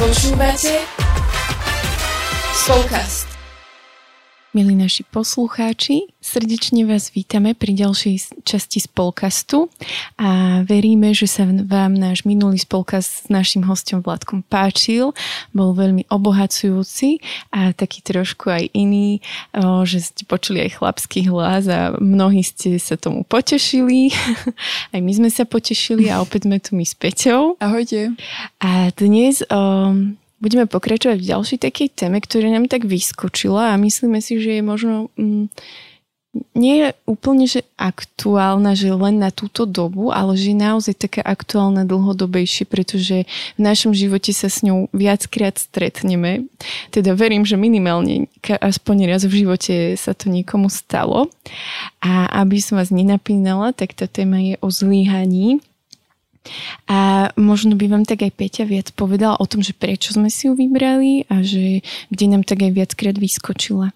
Počúvate Spolkast. Milí naši poslucháči, srdečne vás vítame pri ďalšej časti spolkastu a veríme, že sa vám náš minulý spolkast s našim hostom Vládkom páčil. Bol veľmi obohacujúci a taký trošku aj iný, že ste počuli aj chlapský hlas a mnohí ste sa tomu potešili. Aj my sme sa potešili a opäť sme tu my s Peťou. Ahojte. A dnes budeme pokračovať v ďalšej takej téme, ktorá nám tak vyskočila a myslíme si, že je možno... Mm, nie je úplne, že aktuálna, že len na túto dobu, ale že je naozaj taká aktuálna dlhodobejšie, pretože v našom živote sa s ňou viackrát stretneme. Teda verím, že minimálne aspoň raz v živote sa to niekomu stalo. A aby som vás nenapínala, tak tá téma je o zlíhaní a možno by vám tak aj Peťa viac povedala o tom, že prečo sme si ju vybrali a že kde nám tak aj viackrát vyskočila.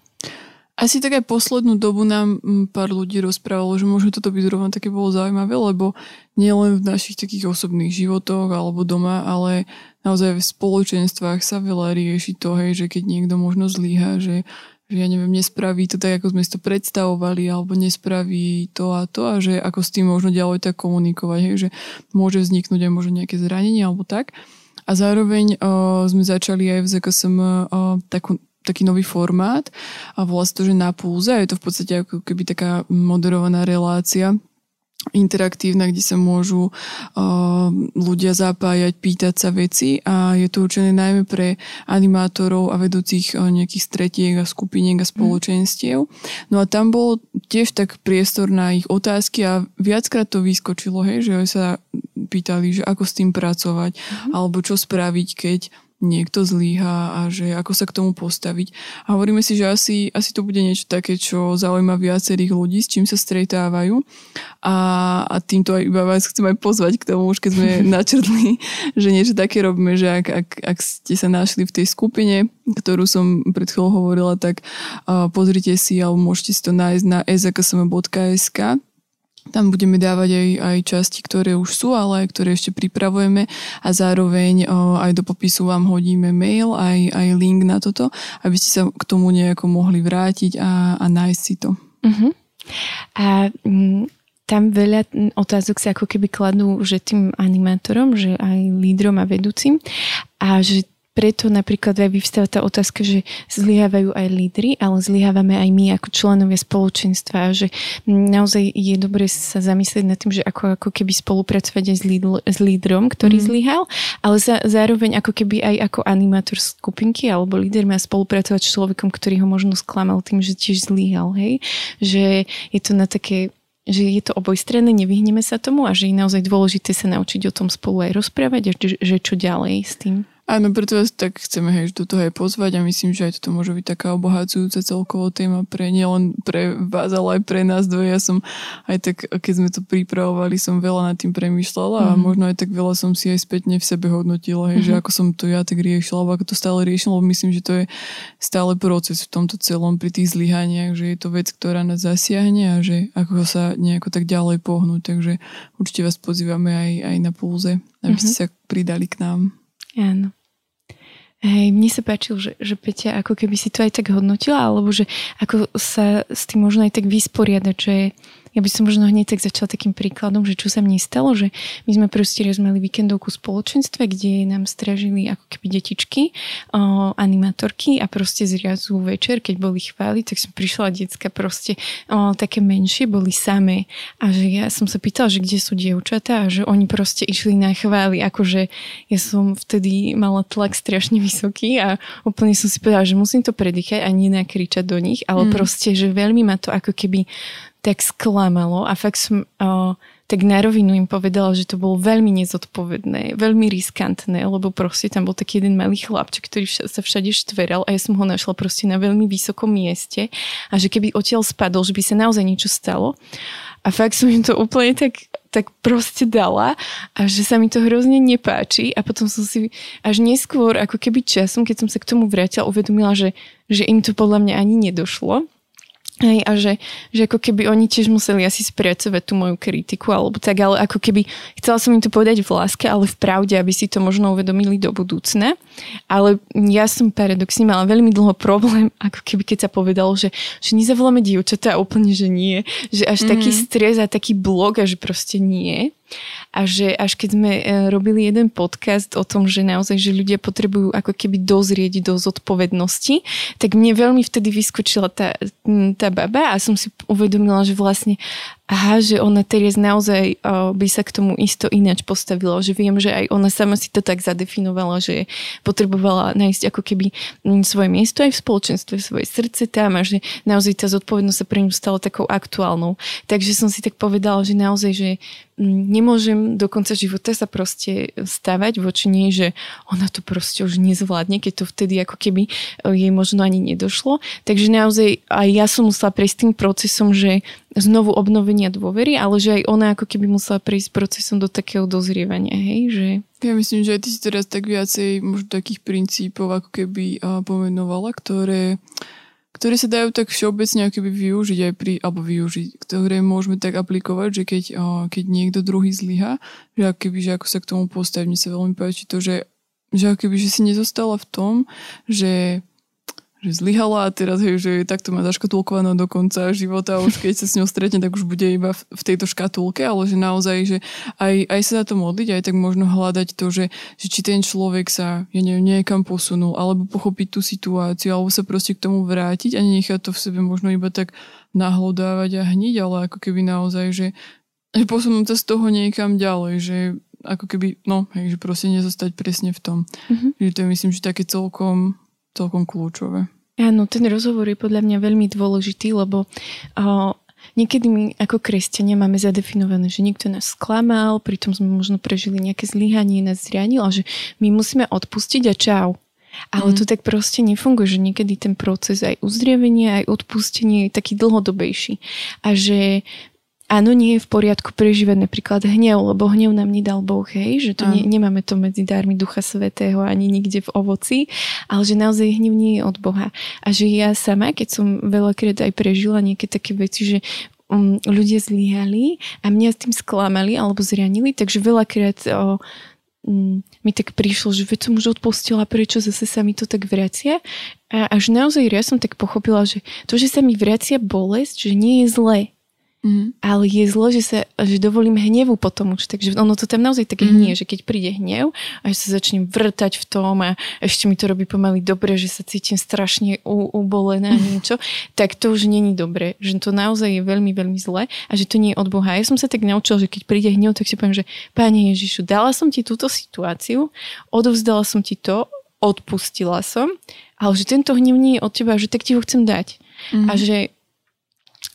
Asi tak aj poslednú dobu nám mm, pár ľudí rozprávalo, že možno toto by zrovna také bolo zaujímavé, lebo nielen v našich takých osobných životoch alebo doma, ale naozaj v spoločenstvách sa veľa rieši to, hej, že keď niekto možno zlíha, že že ja neviem, nespraví to tak, ako sme si to predstavovali, alebo nespraví to a to a že ako s tým možno ďalej tak komunikovať, hej, že môže vzniknúť aj možno nejaké zranenie alebo tak. A zároveň uh, sme začali aj v ZKSM uh, takú, taký nový formát a volá sa to, že na púze. Je to v podstate ako keby taká moderovaná relácia, interaktívna, kde sa môžu uh, ľudia zapájať, pýtať sa veci a je to určené najmä pre animátorov a vedúcich uh, nejakých stretiek a skupiniek a spoločenstiev. No a tam bol tiež tak priestor na ich otázky a viackrát to vyskočilo, hej, že sa pýtali, že ako s tým pracovať, mm-hmm. alebo čo spraviť, keď niekto zlíha a že ako sa k tomu postaviť. A hovoríme si, že asi, asi to bude niečo také, čo zaujíma viacerých ľudí, s čím sa stretávajú. A, a týmto aj iba vás chcem aj pozvať k tomu, už keď sme načrtli, že niečo také robíme, že ak, ak, ak ste sa našli v tej skupine, ktorú som pred chvíľou hovorila, tak uh, pozrite si alebo môžete si to nájsť na ezksm.sk tam budeme dávať aj, aj časti, ktoré už sú, ale aj ktoré ešte pripravujeme a zároveň o, aj do popisu vám hodíme mail, aj, aj link na toto, aby ste sa k tomu nejako mohli vrátiť a, a nájsť si to. Uh-huh. A m, mm, tam veľa otázok sa ako keby kladú že tým animátorom, že aj lídrom a vedúcim a že preto napríklad aj vyvstáva tá otázka, že zlyhávajú aj lídry, ale zlyhávame aj my ako členovia spoločenstva a že naozaj je dobre sa zamyslieť nad tým, že ako, ako keby spolupracovať aj s, lídl, s lídrom, ktorý mm. zlyhal, ale za, zároveň ako keby aj ako animátor skupinky alebo líder má spolupracovať s človekom, ktorý ho možno sklamal tým, že tiež zlyhal, hej? Že je to na také že je to obojstranné, nevyhneme sa tomu a že je naozaj dôležité sa naučiť o tom spolu aj rozprávať a že, že čo ďalej s tým. Áno, preto vás tak chceme hej, do toho aj pozvať a myslím, že aj toto môže byť taká obohacujúca celková téma pre nielen pre vás, ale aj pre nás dvoje. Ja som aj tak, keď sme to pripravovali, som veľa nad tým premýšľala mm-hmm. a mhm. možno aj tak veľa som si aj spätne v sebe hodnotila, hej, mm-hmm. že mhm. ako som to ja tak riešila, alebo ako to stále riešila, lebo myslím, že to je stále proces v tomto celom pri tých zlyhaniach, že je to vec, ktorá nás zasiahne a že ako sa nejako tak ďalej pohnúť. Takže určite vás pozývame aj, aj na púze, aby mm-hmm. ste sa pridali k nám. Áno. Hej, mne sa páčilo, že, že Peťa ako keby si to aj tak hodnotila, alebo že ako sa s tým možno aj tak vysporiadať, že ja by som možno hneď tak začala takým príkladom, že čo sa mne stalo, že my sme proste raz mali víkendovku spoločenstve, kde nám stražili ako keby detičky, o, animatorky a proste zrazu večer, keď boli chváli, tak som prišla detská proste o, také menšie, boli samé a že ja som sa pýtala, že kde sú dievčatá a že oni proste išli na chváli, akože ja som vtedy mala tlak strašne vysoký a úplne som si povedala, že musím to predýchať a nenakričať do nich, ale mm. proste, že veľmi ma to ako keby tak sklamalo a fakt som o, tak na rovinu im povedala, že to bolo veľmi nezodpovedné, veľmi riskantné, lebo proste tam bol taký jeden malý chlapček, ktorý sa všade štveral a ja som ho našla proste na veľmi vysokom mieste a že keby odtiaľ spadol, že by sa naozaj niečo stalo. A fakt som im to úplne tak, tak proste dala a že sa mi to hrozne nepáči a potom som si až neskôr, ako keby časom, keď som sa k tomu vrátila, uvedomila, že, že im to podľa mňa ani nedošlo Hej, a že, že ako keby oni tiež museli asi spracovať tú moju kritiku, alebo tak, ale ako keby chcela som im to povedať v láske, ale v pravde, aby si to možno uvedomili do budúcna. Ale ja som paradoxne mala veľmi dlho problém, ako keby keď sa povedalo, že, že nezavoláme dievčatá úplne, že nie. Že až mm-hmm. taký stres a taký blok a že proste nie. A že až keď sme e, robili jeden podcast o tom, že naozaj, že ľudia potrebujú ako keby dozrieť do zodpovednosti, tak mne veľmi vtedy vyskočila tá, tá baba a som si uvedomila, že vlastne aha, že ona teraz naozaj uh, by sa k tomu isto ináč postavila, že viem, že aj ona sama si to tak zadefinovala, že potrebovala nájsť ako keby mm, svoje miesto aj v spoločenstve, svoje srdce tam a že naozaj tá zodpovednosť sa pre ňu stala takou aktuálnou. Takže som si tak povedala, že naozaj, že mm, nemôžem do konca života sa proste stavať voči nej, že ona to proste už nezvládne, keď to vtedy ako keby e, jej možno ani nedošlo. Takže naozaj aj ja som musela prejsť tým procesom, že znovu obnovenia dôvery, ale že aj ona ako keby musela prejsť procesom do takého dozrievania, hej, že... Ja myslím, že aj ty si teraz tak viacej možno takých princípov ako keby pomenovala, ktoré, ktoré sa dajú tak všeobecne ako keby využiť aj pri, alebo využiť, ktoré môžeme tak aplikovať, že keď, keď niekto druhý zlyha, že keby, že ako sa k tomu postaviť, mne sa veľmi páči to, že, že ako keby, že si nezostala v tom, že že zlyhala a teraz hej, že takto má zaškatulkovaná do konca života a už keď sa s ňou stretne, tak už bude iba v, tejto škatulke, ale že naozaj, že aj, aj sa za to modliť, aj tak možno hľadať to, že, že či ten človek sa, ja neviem, niekam posunul, alebo pochopiť tú situáciu, alebo sa proste k tomu vrátiť a nenechať to v sebe možno iba tak nahlodávať a hniť, ale ako keby naozaj, že, že posunúť sa z toho niekam ďalej, že ako keby, no, hej, že proste nezostať presne v tom. Mm-hmm. Že to je myslím, že také celkom, celkom kľúčové. Áno, ten rozhovor je podľa mňa veľmi dôležitý, lebo uh, niekedy my ako kresťania máme zadefinované, že niekto nás sklamal, pritom sme možno prežili nejaké zlyhanie, nás zranil, a že my musíme odpustiť a čau. Ale mm. to tak proste nefunguje, že niekedy ten proces aj uzdravenia, aj odpustenie je taký dlhodobejší. A že Áno, nie je v poriadku prežívať napríklad hnev, lebo hnev nám nedal Boh, hej, že to ne, nemáme to medzi dármi Ducha Svetého ani nikde v ovoci, ale že naozaj hnev nie je od Boha. A že ja sama, keď som veľakrát aj prežila nejaké také veci, že um, ľudia zlyhali a mňa s tým sklamali alebo zranili, takže veľakrát o, um, mi tak prišlo, že veď som už odpustila, prečo zase sa mi to tak vracia. A až naozaj ja som tak pochopila, že to, že sa mi vracia bolesť, že nie je zlé Mm. Ale je zlo, že sa že dovolím hnevu potom už. Takže ono to tam naozaj také mm. nie, že keď príde hnev a že sa začnem vrtať v tom a ešte mi to robí pomaly dobre, že sa cítim strašne u, ubolená a niečo, tak to už není dobre. Že to naozaj je veľmi, veľmi zle a že to nie je od Boha. Ja som sa tak naučila, že keď príde hnev, tak si poviem, že Pane Ježišu, dala som ti túto situáciu, odovzdala som ti to, odpustila som, ale že tento hnev nie je od teba, že tak ti ho chcem dať. Mm. A že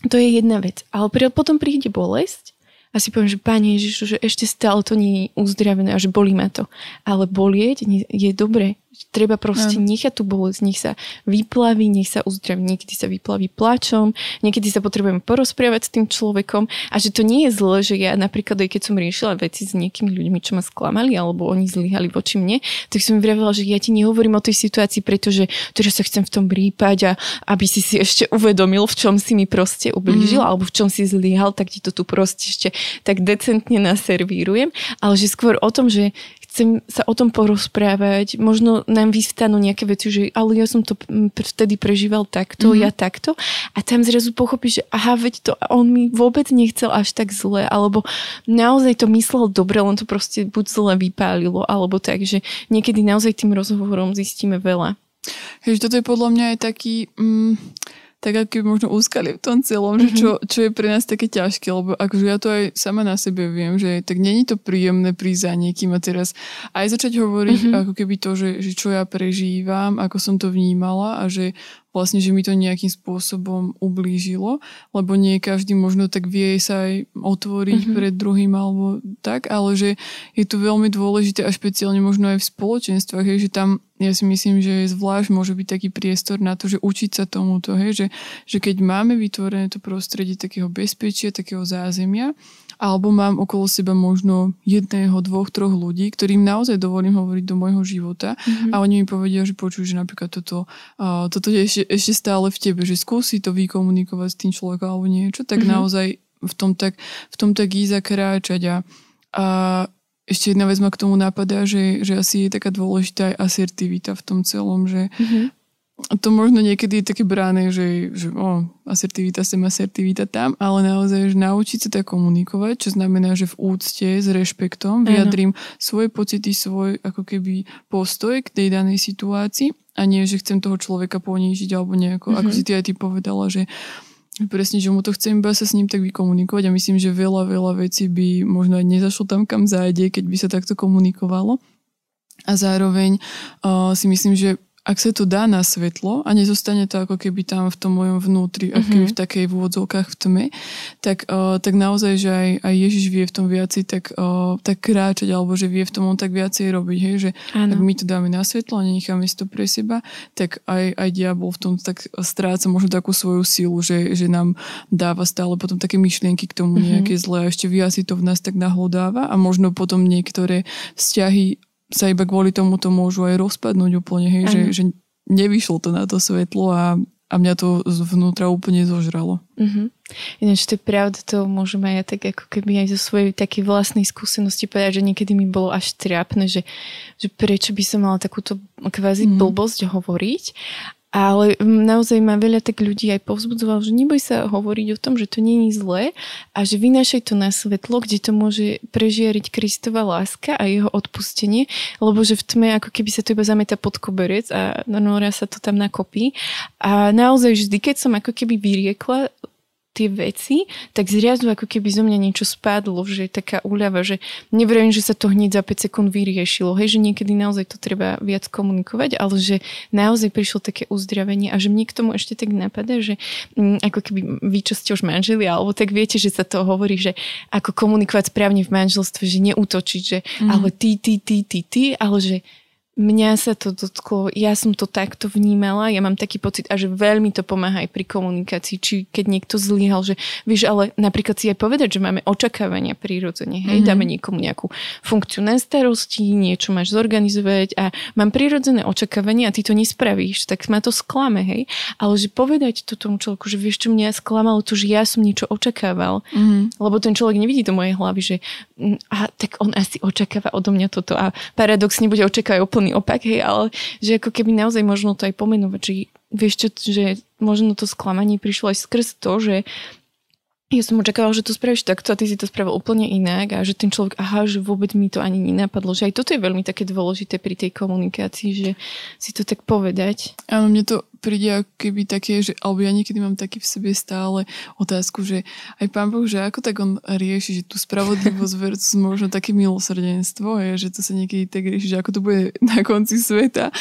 to je jedna vec. Ale potom príde bolesť a si poviem, že Pane Ježišu, že ešte stále to nie je uzdravené a že bolí ma to. Ale bolieť je dobré. Treba proste no. nechať tú bolesť, nech sa vyplaví, nech sa uzdraví. Niekedy sa vyplaví plačom, niekedy sa potrebujeme porozprávať s tým človekom a že to nie je zle, že ja napríklad aj keď som riešila veci s niekými ľuďmi, čo ma sklamali alebo oni zlyhali voči mne, tak som mi vravila, že ja ti nehovorím o tej situácii, pretože teraz sa chcem v tom rýpať a aby si si ešte uvedomil, v čom si mi proste ublížil mm. alebo v čom si zlyhal, tak ti to tu proste ešte tak decentne naservírujem, ale že skôr o tom, že chcem sa o tom porozprávať, možno nám vystanú nejaké veci, že ale ja som to vtedy prežíval takto, mm-hmm. ja takto a tam zrazu pochopíš, že aha, veď to on mi vôbec nechcel až tak zle, alebo naozaj to myslel dobre, len to proste buď zle vypálilo, alebo tak, že niekedy naozaj tým rozhovorom zistíme veľa. Hej, toto je podľa mňa aj taký... Mm, tak ako možno úskali v tom celom, mm-hmm. že čo, mhm. čo je pre nás také ťažké, lebo akože ja to aj sama na sebe viem, že tak není to príjemné prísť za niekým a teraz aj začať hovoriť mm-hmm. ako keby to, že, že čo ja prežívam, ako som to vnímala a že vlastne, že mi to nejakým spôsobom ublížilo, lebo nie každý možno tak vie sa aj otvoriť mm-hmm. pred druhým alebo tak, ale že je to veľmi dôležité a špeciálne možno aj v spoločenstvách, hej, že tam ja si myslím, že zvlášť môže byť taký priestor na to, že učiť sa tomuto, hej, že, že keď máme vytvorené to prostredie takého bezpečia, takého zázemia alebo mám okolo seba možno jedného, dvoch, troch ľudí, ktorým naozaj dovolím hovoriť do môjho života mm-hmm. a oni mi povedia, že počujú, že napríklad toto, uh, toto je ešte, ešte stále v tebe, že skúsi to vykomunikovať s tým človekom alebo niečo, tak mm-hmm. naozaj v tom tak, v tom tak ísť zakráčať a, a ešte jedna vec ma k tomu napadá, že, že asi je taká dôležitá aj asertivita v tom celom, že mm-hmm. To možno niekedy je také bráne, že, že o, asertivita sem, asertivita tam, ale naozaj, že naučiť sa tak komunikovať, čo znamená, že v úcte, s rešpektom vyjadrím svoje pocity, svoj ako keby postoj k tej danej situácii a nie, že chcem toho človeka ponížiť alebo nejako, mm-hmm. ako si ty aj ty povedala, že presne, že mu to chcem iba sa s ním tak vykomunikovať a myslím, že veľa, veľa vecí by možno aj nezašlo tam, kam zájde, keď by sa takto komunikovalo. A zároveň uh, si myslím, že ak sa to dá na svetlo a nezostane to ako keby tam v tom mojom vnútri, ako keby v mhm. takej v úvodzovkách v tme, tak, uh, tak naozaj, že aj, aj Ježiš vie v tom viacej tak, uh, tak kráčať, alebo že vie v tom on tak viacej robiť, hej, že ano. ak my to dáme na svetlo a nenecháme si to pre seba, tak aj, aj diabol v tom tak stráca možno takú svoju silu, že, že nám dáva stále potom také myšlienky k tomu mhm. nejaké zlé a ešte viac si to v nás tak nahlodáva a možno potom niektoré vzťahy sa iba kvôli tomu to môžu aj rozpadnúť úplne, hej, že, že nevyšlo to na to svetlo a, a mňa to zvnútra úplne zožralo. Uh-huh. Ináč to je pravda, to môžem aj tak ako keby aj zo svojej takej vlastnej skúsenosti povedať, že niekedy mi bolo až trápne, že, že prečo by som mala takúto kvázi mm. blbosť hovoriť ale naozaj ma veľa tak ľudí aj povzbudzovalo, že neboj sa hovoriť o tom, že to je zlé a že vynášaj to na svetlo, kde to môže prežiariť Kristova láska a jeho odpustenie, lebo že v tme ako keby sa to iba zameta pod koberec a nora sa to tam nakopí. A naozaj vždy, keď som ako keby vyriekla tie veci, tak zriazu ako keby zo mňa niečo spadlo, že je taká úľava, že neverím, že sa to hneď za 5 sekúnd vyriešilo, hej, že niekedy naozaj to treba viac komunikovať, ale že naozaj prišlo také uzdravenie a že mne k tomu ešte tak napadá, že m, mm, ako keby vy, čo ste už manželi, alebo tak viete, že sa to hovorí, že ako komunikovať správne v manželstve, že neútočiť, že mm. ale ty, ty, ty, ty, ty, ale že mňa sa to dotklo, ja som to takto vnímala, ja mám taký pocit a že veľmi to pomáha aj pri komunikácii, či keď niekto zlyhal, že vieš, ale napríklad si aj povedať, že máme očakávania prirodzene, hej, mm-hmm. dáme niekomu nejakú funkciu na starosti, niečo máš zorganizovať a mám prirodzené očakávania a ty to nespravíš, tak ma to sklame, hej, ale že povedať to tomu človeku, že vieš, čo mňa sklamalo to, že ja som niečo očakával, mm-hmm. lebo ten človek nevidí do mojej hlavy, že mm, a tak on asi očakáva odo mňa toto a paradoxne bude očakávať úplný úplný opak, hej, ale že ako keby naozaj možno to aj pomenovať, že vieš čo, že možno to sklamanie prišlo aj skrz to, že ja som očakávala, že to spravíš takto a ty si to spravil úplne inak a že ten človek, aha, že vôbec mi to ani nenapadlo. Že aj toto je veľmi také dôležité pri tej komunikácii, že si to tak povedať. Áno, mne to príde ako keby také, že, alebo ja niekedy mám taký v sebe stále otázku, že aj pán Boh, že ako tak on rieši, že tú spravodlivosť versus možno také milosrdenstvo, je, že to sa niekedy tak rieši, že ako to bude na konci sveta,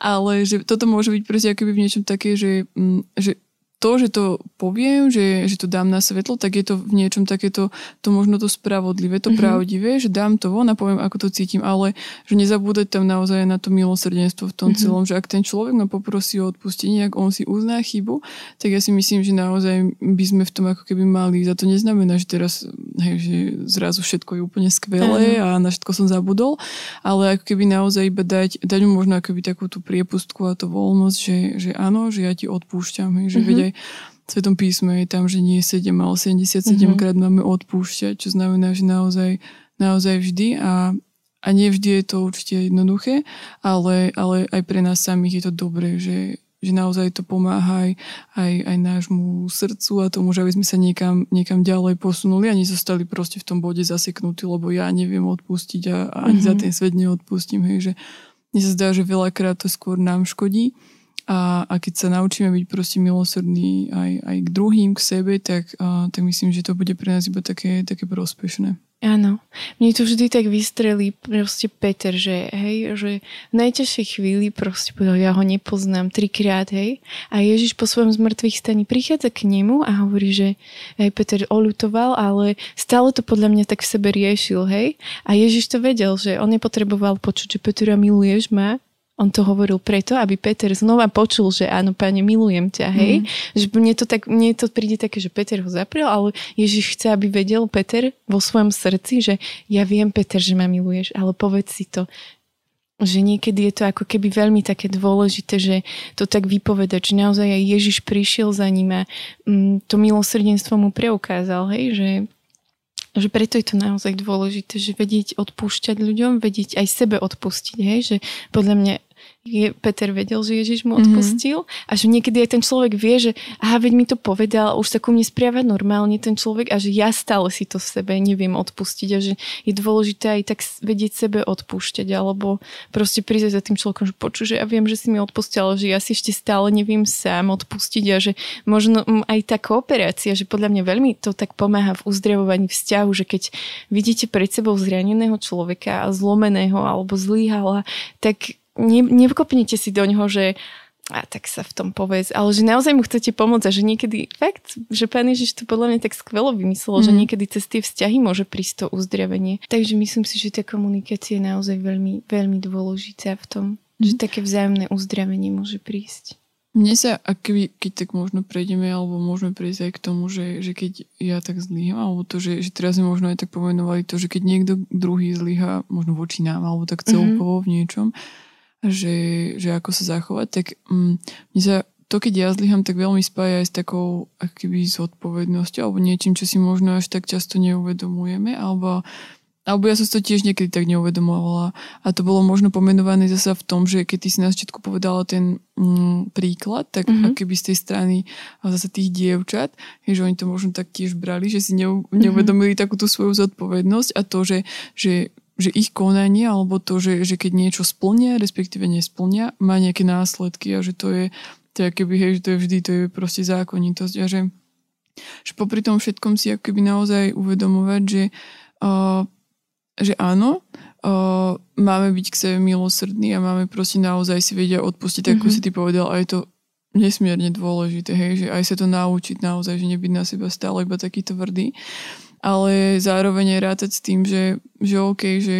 ale že toto môže byť proste ako keby v niečom také, že, mm, že to, že to poviem, že, že to dám na svetlo, tak je to v niečom takéto, to možno to spravodlivé, to mm-hmm. pravdivé, že dám to von a poviem, ako to cítim, ale že nezabúdať tam naozaj na to milosrdenstvo v tom mm-hmm. celom, že ak ten človek ma poprosí o odpustenie, ak on si uzná chybu, tak ja si myslím, že naozaj by sme v tom ako keby mali. Za to neznamená, že teraz hej, že zrazu všetko je úplne skvelé mm-hmm. a na všetko som zabudol, ale ako keby naozaj iba dať, dať mu možno ako keby takú tú priepustku a to voľnosť, že, že áno, že ja ti odpúšťam, hej, že mm-hmm. veď v Svetom písme je tam, že nie 7, ale 77 mm-hmm. krát máme odpúšťať, čo znamená, že naozaj, naozaj vždy a, a nie vždy je to určite jednoduché, ale, ale aj pre nás samých je to dobré, že, že naozaj to pomáha aj, aj, aj nášmu srdcu a tomu, že aby sme sa niekam, niekam ďalej posunuli a nezostali proste v tom bode zaseknutí, lebo ja neviem odpustiť a, a ani mm-hmm. za ten svet neodpustím. Hej, že mne sa zdá, že veľakrát to skôr nám škodí a, a keď sa naučíme byť proste milosrdní aj, aj k druhým, k sebe, tak, a, tak myslím, že to bude pre nás iba také, také prospešné. Áno. Mne to vždy tak vystrelí proste Peter, že hej, že v najťažšej chvíli proste povedal, ja ho nepoznám trikrát, hej. A Ježiš po svojom zmrtvých staní prichádza k nemu a hovorí, že hej, Peter olutoval, ale stále to podľa mňa tak v sebe riešil, hej. A Ježiš to vedel, že on nepotreboval počuť, že Petra miluješ ma, on to hovoril preto, aby Peter znova počul, že áno, páne, milujem ťa, hej. Mm. Že mne to, tak, mne to príde také, že Peter ho zaprel, ale Ježiš chce, aby vedel Peter vo svojom srdci, že ja viem, Peter, že ma miluješ, ale povedz si to, že niekedy je to ako keby veľmi také dôležité, že to tak vypovedať, že naozaj aj Ježiš prišiel za ním a mm, to milosrdenstvo mu preukázal, hej, že že preto je to naozaj dôležité, že vedieť odpúšťať ľuďom, vedieť aj sebe odpustiť, hej, že podľa mňa je, Peter vedel, že Ježiš mu mhm. odpustil mm-hmm. a že niekedy aj ten človek vie, že aha, veď mi to povedal, už sa ku mne správa normálne ten človek a že ja stále si to v sebe neviem odpustiť a že je dôležité aj tak vedieť sebe odpúšťať alebo proste prísť za tým človekom, že počuť, že ja viem, že si mi odpustil, ale že ja si ešte stále neviem sám odpustiť a že možno aj tá kooperácia, že podľa mňa veľmi to tak pomáha v uzdravovaní vzťahu, že keď vidíte pred sebou zraneného človeka a zlomeného alebo zlíhala, tak ne, nevkopnite si do ňoho, že a tak sa v tom povedz, ale že naozaj mu chcete pomôcť a že niekedy, fakt, že pán Ježiš to podľa mňa tak skvelo vymyslel, mm. že mhm. niekedy cez tie vzťahy môže prísť to uzdravenie. Takže myslím si, že tá komunikácia je naozaj veľmi, veľmi dôležitá v tom, mm. že také vzájomné uzdravenie môže prísť. Mne sa, ak keby, keď tak možno prejdeme, alebo môžeme prejsť aj k tomu, že, že keď ja tak zlyham, alebo to, že, že teraz sme možno aj tak pomenovali to, že keď niekto druhý zlyha, možno voči nám, alebo tak mhm. celkovo mm-hmm. v niečom, že, že ako sa zachovať, tak mm, mne sa to, keď ja zlyham, tak veľmi spája aj s takou akýby zodpovednosťou alebo niečím, čo si možno až tak často neuvedomujeme, alebo alebo ja som to tiež niekedy tak neuvedomovala. A to bolo možno pomenované zase v tom, že keď ty si na začiatku povedala ten mm, príklad, tak mm-hmm. keby z tej strany zase tých dievčat, že oni to možno tak tiež brali, že si neu, neuvedomili mm-hmm. takú tú svoju zodpovednosť a to, že, že že ich konanie alebo to, že, že keď niečo splnia, respektíve nesplnia, má nejaké následky a že to je, to je keby, hej, že to je vždy, to je proste zákonitosť a že, že popri tom všetkom si keby naozaj uvedomovať, že, uh, že áno, uh, máme byť k sebe milosrdní a máme proste naozaj si vedia odpustiť, mm-hmm. ako mhm. si ty povedal, a je to nesmierne dôležité, hej, že aj sa to naučiť naozaj, že nebyť na seba stále iba taký tvrdý ale zároveň aj rátať s tým, že, že OK, že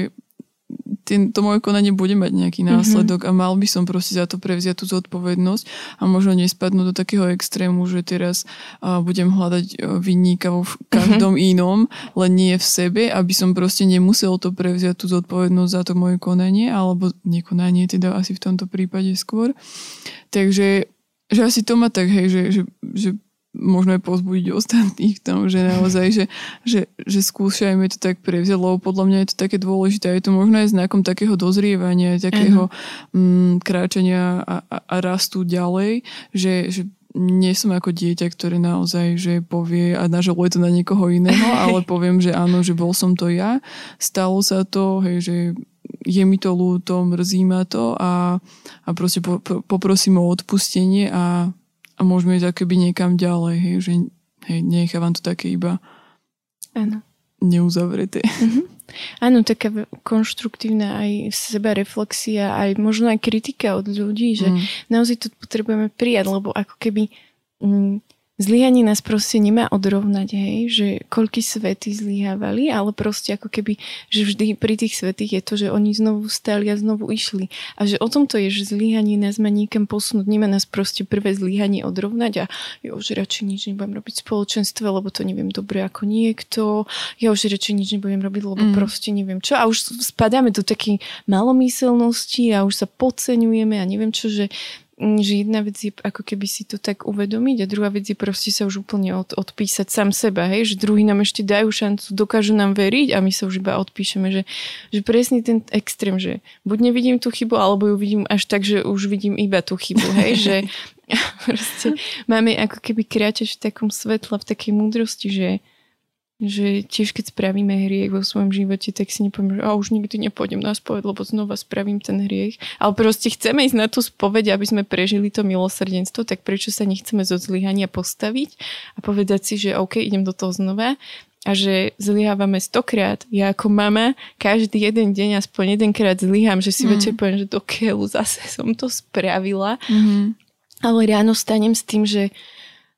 ten, to moje konanie bude mať nejaký mhm. následok mm-hmm. a mal by som proste za to prevziať tú zodpovednosť a možno nespadnúť do takého extrému, že teraz uh, budem hľadať uh, vinníka vo každom mm-hmm. inom, len nie v sebe, aby som proste nemusel to prevziať tú zodpovednosť za to moje konanie, alebo nekonanie teda asi v tomto prípade skôr. Takže že asi to má tak, hej, že, že, že možno aj pozbudiť ostatných v tom, že naozaj, že, že, že skúšajme to tak prevziať, lebo podľa mňa je to také dôležité. Je to možno aj znakom takého dozrievania, takého uh-huh. kráčania a, a, a rastu ďalej, že, že nie som ako dieťa, ktoré naozaj že povie a nažaluje to na niekoho iného, ale poviem, že áno, že bol som to ja, stalo sa to, hej, že je mi to ľúto, mrzí ma to a, a proste po, po, poprosím o odpustenie a a môžeme ísť akoby niekam ďalej, hej, že hej, nechávam to také iba ano. neuzavreté. Mm-hmm. Áno, taká konštruktívna aj seba reflexia, aj možno aj kritika od ľudí, že mm. naozaj to potrebujeme prijať, lebo ako keby mm, Zlyhanie nás proste nemá odrovnať, hej, že koľky svety zlyhávali, ale proste ako keby, že vždy pri tých svetých je to, že oni znovu stali a znovu išli. A že o tom to je, že zlyhanie nás má niekam posunúť, nemá nás proste prvé zlyhanie odrovnať a jo, že radšej nič nebudem robiť v spoločenstve, lebo to neviem dobre ako niekto, ja už radšej nič nebudem robiť, lebo mm. proste neviem čo. A už spadáme do takej malomyselnosti a už sa podceňujeme a neviem čo, že že jedna vec je ako keby si to tak uvedomiť a druhá vec je proste sa už úplne od, odpísať sám seba, hej, že druhý nám ešte dajú šancu, dokážu nám veriť a my sa už iba odpíšeme, že, že presne ten extrém, že buď nevidím tú chybu, alebo ju vidím až tak, že už vidím iba tú chybu, hej, že proste máme ako keby kráčať v takom svetle, v takej múdrosti, že že tiež keď spravíme hriech vo svojom živote, tak si nepoviem, že a už nikdy nepôjdem na spoveď, lebo znova spravím ten hriech. Ale proste chceme ísť na tú spoveď, aby sme prežili to milosrdenstvo, tak prečo sa nechceme zo zlyhania postaviť a povedať si, že OK, idem do toho znova a že zlyhávame stokrát. Ja ako mama každý jeden deň aspoň jedenkrát zlyhám, že si mm. večer poviem, že do keľu zase som to spravila. Mm-hmm. Ale ráno stanem s tým, že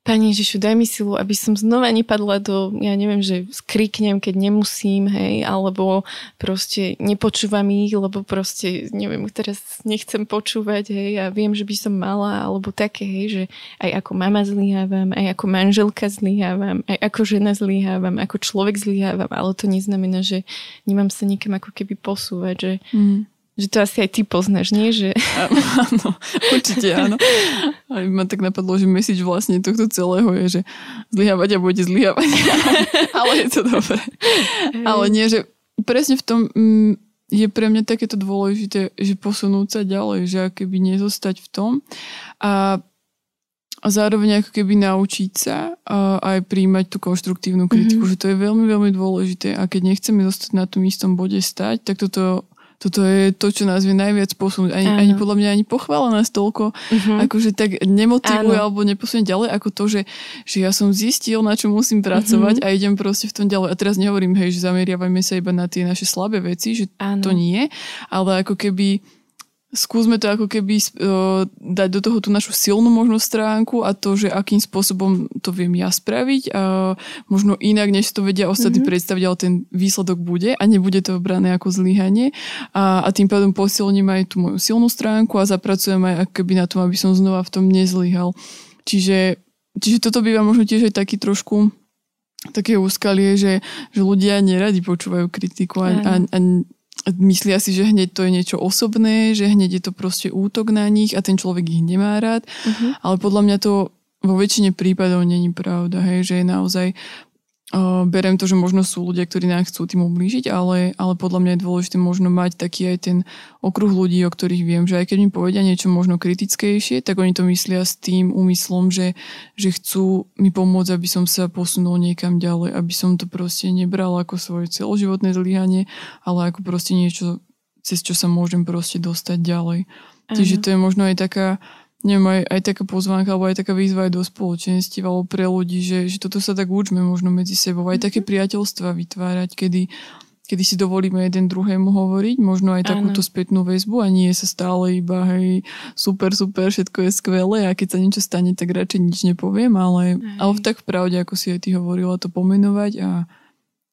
Pani Ježišu, daj mi silu, aby som znova nepadla do, ja neviem, že skriknem, keď nemusím, hej, alebo proste nepočúvam ich, lebo proste, neviem, teraz nechcem počúvať, hej, a viem, že by som mala, alebo také, hej, že aj ako mama zlyhávam, aj ako manželka zlyhávam, aj ako žena zlyhávam, ako človek zlyhávam, ale to neznamená, že nemám sa nikam ako keby posúvať, že mm že to asi aj ty poznáš, nie? Že... Áno, určite áno. A ma tak napadlo, že message vlastne tohto celého je, že zlyhávať a budete zlyhávať. Ale je to dobré. Ale nie, že presne v tom mm, je pre mňa takéto dôležité, že posunúť sa ďalej, že keby nezostať v tom. A a zároveň ako keby naučiť sa a aj príjmať tú konštruktívnu kritiku, mm-hmm. že to je veľmi, veľmi dôležité a keď nechceme zostať na tom istom bode stať, tak toto toto je to, čo nás vie najviac posunúť. Ani, ani podľa mňa ani pochvála nás toľko, uh-huh. akože tak nemotivuje Áno. alebo neposunie ďalej, ako to, že, že ja som zistil, na čo musím pracovať uh-huh. a idem proste v tom ďalej. A teraz nehovorím, hej, že zameriavajme sa iba na tie naše slabé veci, že Áno. to nie, ale ako keby skúsme to ako keby uh, dať do toho tú našu silnú možno stránku a to, že akým spôsobom to viem ja spraviť a možno inak, než to vedia ostatní mm-hmm. predstaviť, ale ten výsledok bude a nebude to brané ako zlyhanie a, a tým pádom posilním aj tú moju silnú stránku a zapracujem aj keby na tom, aby som znova v tom nezlyhal. Čiže, čiže toto býva možno tiež aj taký trošku také úskalie, že, že ľudia neradi počúvajú kritiku a, a, a myslia si, že hneď to je niečo osobné, že hneď je to proste útok na nich a ten človek ich nemá rád. Uh-huh. Ale podľa mňa to vo väčšine prípadov není pravda, hej, že je naozaj Uh, berem to, že možno sú ľudia, ktorí nám chcú tým ublížiť, ale, ale podľa mňa je dôležité možno mať taký aj ten okruh ľudí, o ktorých viem, že aj keď mi povedia niečo možno kritickejšie, tak oni to myslia s tým úmyslom, že, že chcú mi pomôcť, aby som sa posunul niekam ďalej, aby som to proste nebral ako svoje celoživotné zlyhanie, ale ako proste niečo, cez čo sa môžem proste dostať ďalej. Uh-huh. Čiže to je možno aj taká neviem, aj, aj taká pozvánka, alebo aj taká výzva aj do spoločenstiev, alebo pre ľudí, že, že toto sa tak učme možno medzi sebou. Aj také mhm. priateľstva vytvárať, kedy, kedy si dovolíme jeden druhému hovoriť, možno aj takúto spätnú väzbu a nie sa stále iba hej, super, super, všetko je skvelé a keď sa niečo stane, tak radšej nič nepoviem, ale, ale tak v pravde, ako si aj ty hovorila, to pomenovať a,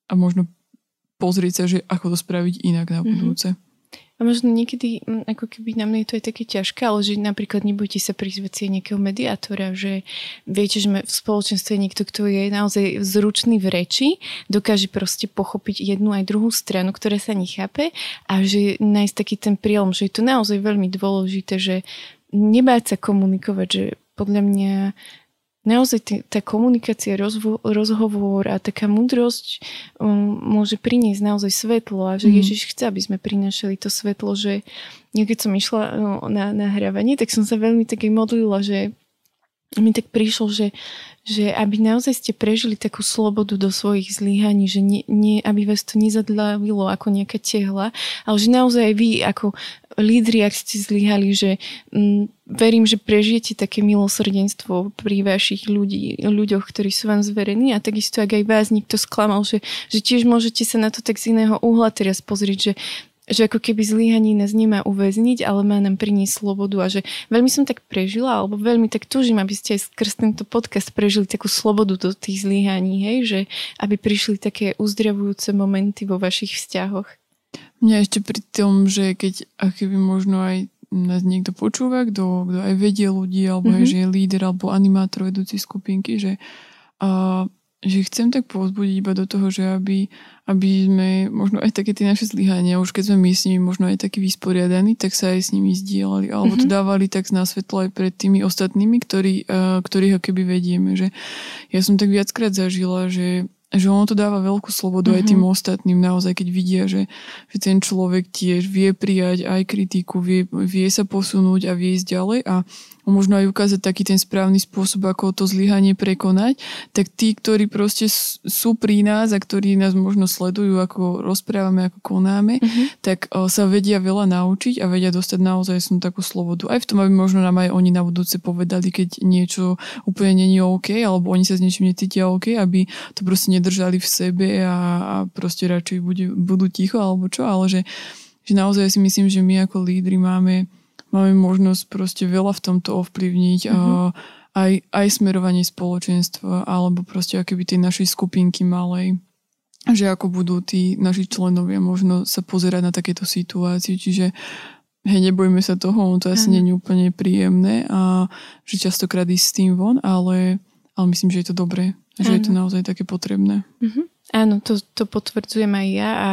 a možno pozrieť sa, že ako to spraviť inak na mhm. budúce. Mm-hmm. A možno niekedy, mm, ako keby na mne to je také ťažké, ale že napríklad nebudete sa prizvať si nejakého mediátora, že viete, že v spoločenstve niekto, kto je naozaj zručný v reči, dokáže proste pochopiť jednu aj druhú stranu, ktorá sa nechápe a že nájsť taký ten prielom, že je to naozaj veľmi dôležité, že nebáť sa komunikovať, že podľa mňa naozaj t- tá komunikácia, rozvo- rozhovor a taká múdrosť um, môže priniesť naozaj svetlo a že mm. Ježiš chce, aby sme prinášali to svetlo, že ja keď som išla no, na nahrávanie, tak som sa veľmi tak aj modlila, že mi tak prišlo, že, že aby naozaj ste prežili takú slobodu do svojich zlyhaní, že nie, nie, aby vás to nezadlavilo ako nejaká tehla, ale že naozaj vy ako lídri, ak ste zlyhali, že m, mm, verím, že prežijete také milosrdenstvo pri vašich ľudí, ľuďoch, ktorí sú vám zverení. A takisto ak aj vás nikto sklamal, že, že tiež môžete sa na to tak z iného uhla teraz pozrieť, že že ako keby zlyhanie nás nemá uväzniť, ale má nám priniesť slobodu. A že veľmi som tak prežila, alebo veľmi tak túžim, aby ste aj skrz tento podcast prežili takú slobodu do tých zlyhaní, hej, že aby prišli také uzdravujúce momenty vo vašich vzťahoch. Mňa ešte pri tom, že keď keby možno aj nás niekto počúva, kto, kto aj vedie ľudí, alebo mm-hmm. aj, že je líder, alebo animátor vedúci skupinky, že uh, že chcem tak povzbudiť iba do toho, že aby, aby sme možno aj také tie naše zlyhania, už keď sme my s nimi možno aj takí vysporiadaní, tak sa aj s nimi zdieľali, alebo mm-hmm. to mhm. dávali tak na svetlo aj pred tými ostatnými, ktorí, uh, ktorých keby vedieme. Že ja som tak viackrát zažila, že že ono to dáva veľkú slobodu mm-hmm. aj tým mhm. ostatným naozaj, keď vidia, že, že ten človek tiež vie prijať aj kritiku, vie, vie sa posunúť a vie ísť ďalej a možno aj ukázať taký ten správny spôsob, ako to zlyhanie prekonať, tak tí, ktorí proste sú pri nás a ktorí nás možno sledujú, ako rozprávame, ako konáme, mm-hmm. tak o, sa vedia veľa naučiť a vedia dostať naozaj som takú slobodu. Aj v tom, aby možno nám aj oni na budúce povedali, keď niečo úplne není OK, alebo oni sa s niečím necítia OK, aby to proste nedržali v sebe a, a proste radšej bude, budú ticho alebo čo, ale že, že naozaj si myslím, že my ako lídry máme máme možnosť proste veľa v tomto ovplyvniť mm-hmm. aj, aj smerovanie spoločenstva alebo proste akéby tej našej skupinky malej že ako budú tí naši členovia možno sa pozerať na takéto situácie. Čiže hej, nebojme sa toho, on to asi nie je úplne príjemné a že častokrát ísť s tým von, ale, ale myslím, že je to dobré, že ano. je to naozaj také potrebné. Uh-huh. Áno, to, to potvrdzujem aj ja a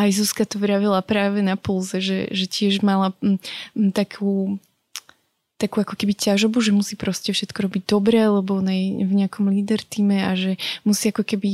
aj Zuzka to vravila práve na pulze, že, že tiež mala m, m, takú takú ako keby ťažobu, že musí proste všetko robiť dobre, lebo ona je v nejakom líder týme a že musí ako keby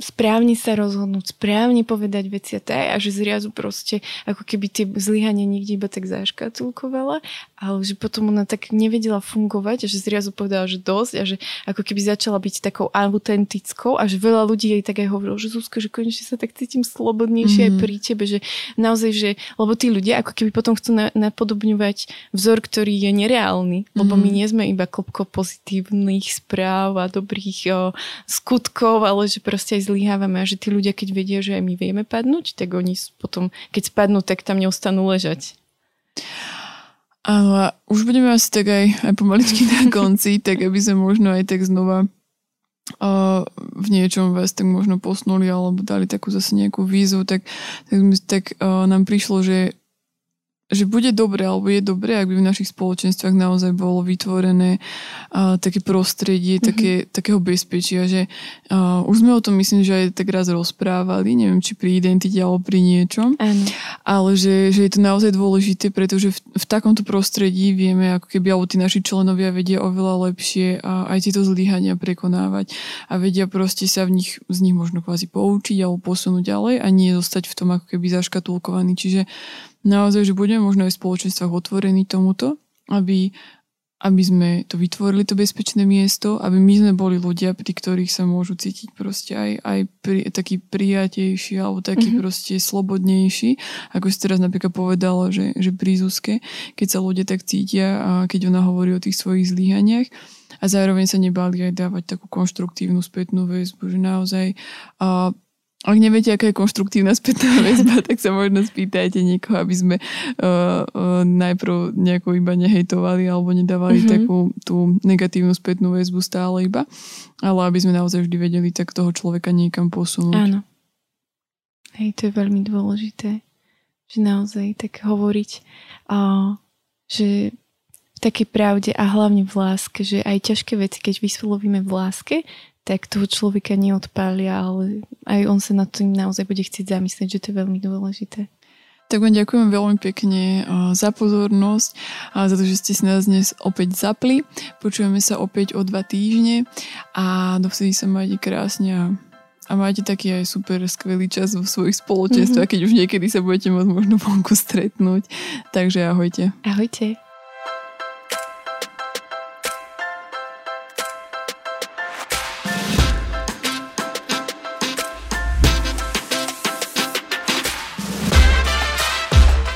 správne sa rozhodnúť, správne povedať veci a tak a že zriazu proste ako keby tie zlyhania niekde iba tak zaškatulkovala, ale že potom ona tak nevedela fungovať a že zriazu povedala, že dosť a že ako keby začala byť takou autentickou a že veľa ľudí jej tak aj hovorilo, že Zuzka, že konečne sa tak cítim slobodnejšie mm-hmm. aj pri tebe, že naozaj, že lebo tí ľudia ako keby potom chcú na, napodobňovať vzor, ktorý je nereálny, lebo mm-hmm. my nie sme iba klopko pozitívnych správ a dobrých o, skutkov, ale že proste aj zlyhávame a že tí ľudia, keď vedia, že aj my vieme padnúť, tak oni potom, keď spadnú, tak tam neostanú ležať. Áno, už budeme asi tak aj, aj pomaličky na konci, tak aby sme možno aj tak znova uh, v niečom vás tak možno posnuli alebo dali takú zase nejakú vízu, tak, tak, tak uh, nám prišlo, že že bude dobre, alebo je dobre, ak by v našich spoločenstvách naozaj bolo vytvorené uh, také prostredie, mm-hmm. také, takého bezpečia, že uh, už sme o tom myslím, že aj tak raz rozprávali, neviem, či pri identite alebo pri niečom, ano. ale že, že je to naozaj dôležité, pretože v, v takomto prostredí vieme, ako keby, alebo tí naši členovia vedia oveľa lepšie a aj tieto zlyhania prekonávať a vedia proste sa v nich, z nich možno kvázi poučiť alebo posunúť ďalej a nie zostať v tom ako keby zaškatulkovaný. Čiže naozaj, že budeme možno aj v spoločenstvách otvorení tomuto, aby, aby sme to vytvorili, to bezpečné miesto, aby my sme boli ľudia, pri ktorých sa môžu cítiť proste aj, aj pri, taký prijatejší alebo taký mm-hmm. proste slobodnejší, ako si teraz napríklad povedala, že, že pri Zuzke, keď sa ľudia tak cítia a keď ona hovorí o tých svojich zlyhaniach a zároveň sa nebali aj dávať takú konštruktívnu spätnú väzbu, že naozaj a ak neviete, aká je konštruktívna spätná väzba, tak sa možno spýtajte niekoho, aby sme uh, uh, najprv nejako iba nehejtovali alebo nedávali mm-hmm. takú tú negatívnu spätnú väzbu stále iba, ale aby sme naozaj vždy vedeli tak toho človeka niekam posunúť. Áno. Hej, to je veľmi dôležité, že naozaj tak hovoriť, uh, že v takej pravde a hlavne v láske, že aj ťažké veci, keď vyslovíme v láske, tak toho človeka neodpália, ale aj on sa na tým naozaj bude chcieť zamyslieť, že to je veľmi dôležité. Tak vám ďakujem veľmi pekne za pozornosť a za to, že ste si nás dnes opäť zapli. Počujeme sa opäť o dva týždne a dovtedy sa majte krásne a, a majte taký aj super skvelý čas vo svojich spoločenstvách, mm-hmm. keď už niekedy sa budete môcť možno vonku stretnúť. Takže ahojte. Ahojte.